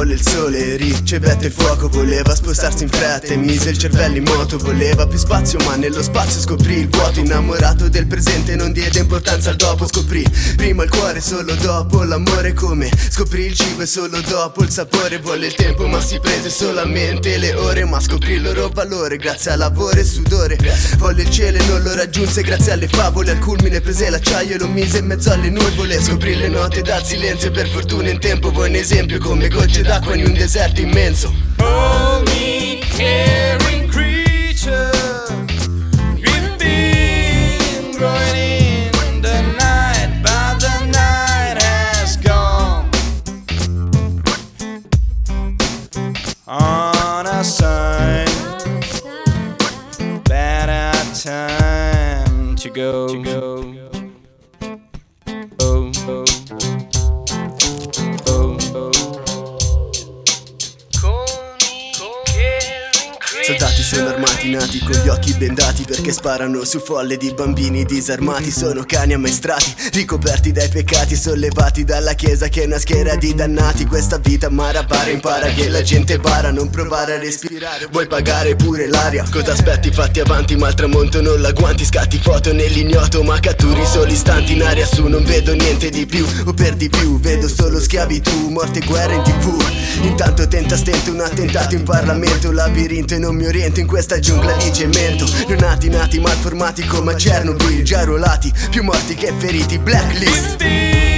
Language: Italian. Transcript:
vuole il sole Ricevette il fuoco, voleva spostarsi in fretta E mise il cervello in moto, voleva più spazio Ma nello spazio scoprì il vuoto Innamorato del presente, non diede importanza al dopo Scoprì prima il cuore, solo dopo l'amore come Scoprì il cibo e solo dopo il sapore Volle il tempo ma si prese solamente le ore Ma scoprì il loro valore grazie a lavoro e sudore Volle il cielo e non lo raggiunse grazie alle favole Al culmine prese l'acciaio e lo mise in mezzo alle nuvole Scoprì le note dal silenzio per fortuna in tempo Vuoi un esempio come gocce d'acqua in un deserto immenso Oh, me caring creature. You've been growing in the night, but the night has gone. On a sign, better time to go. To go. Soldati sono armati, nati con gli occhi bendati Perché sparano su folle di bambini disarmati. Sono cani ammaestrati, ricoperti dai peccati Sollevati dalla chiesa che è una schiera di dannati. Questa vita marabara impara che la gente bara Non provare a respirare, vuoi pagare pure l'aria Cosa aspetti? Fatti avanti ma al tramonto non la guanti. Scatti foto nell'ignoto ma catturi solo istanti in aria su. Non vedo niente di più o per di più Vedo solo schiavitù, morte e guerra in tv Intanto tenta stento un attentato in Parlamento Labirinto e non mi oriento in questa giungla di cemento. Non nati nati malformati come a Chernobyl Già ruolati, più morti che feriti. Blacklist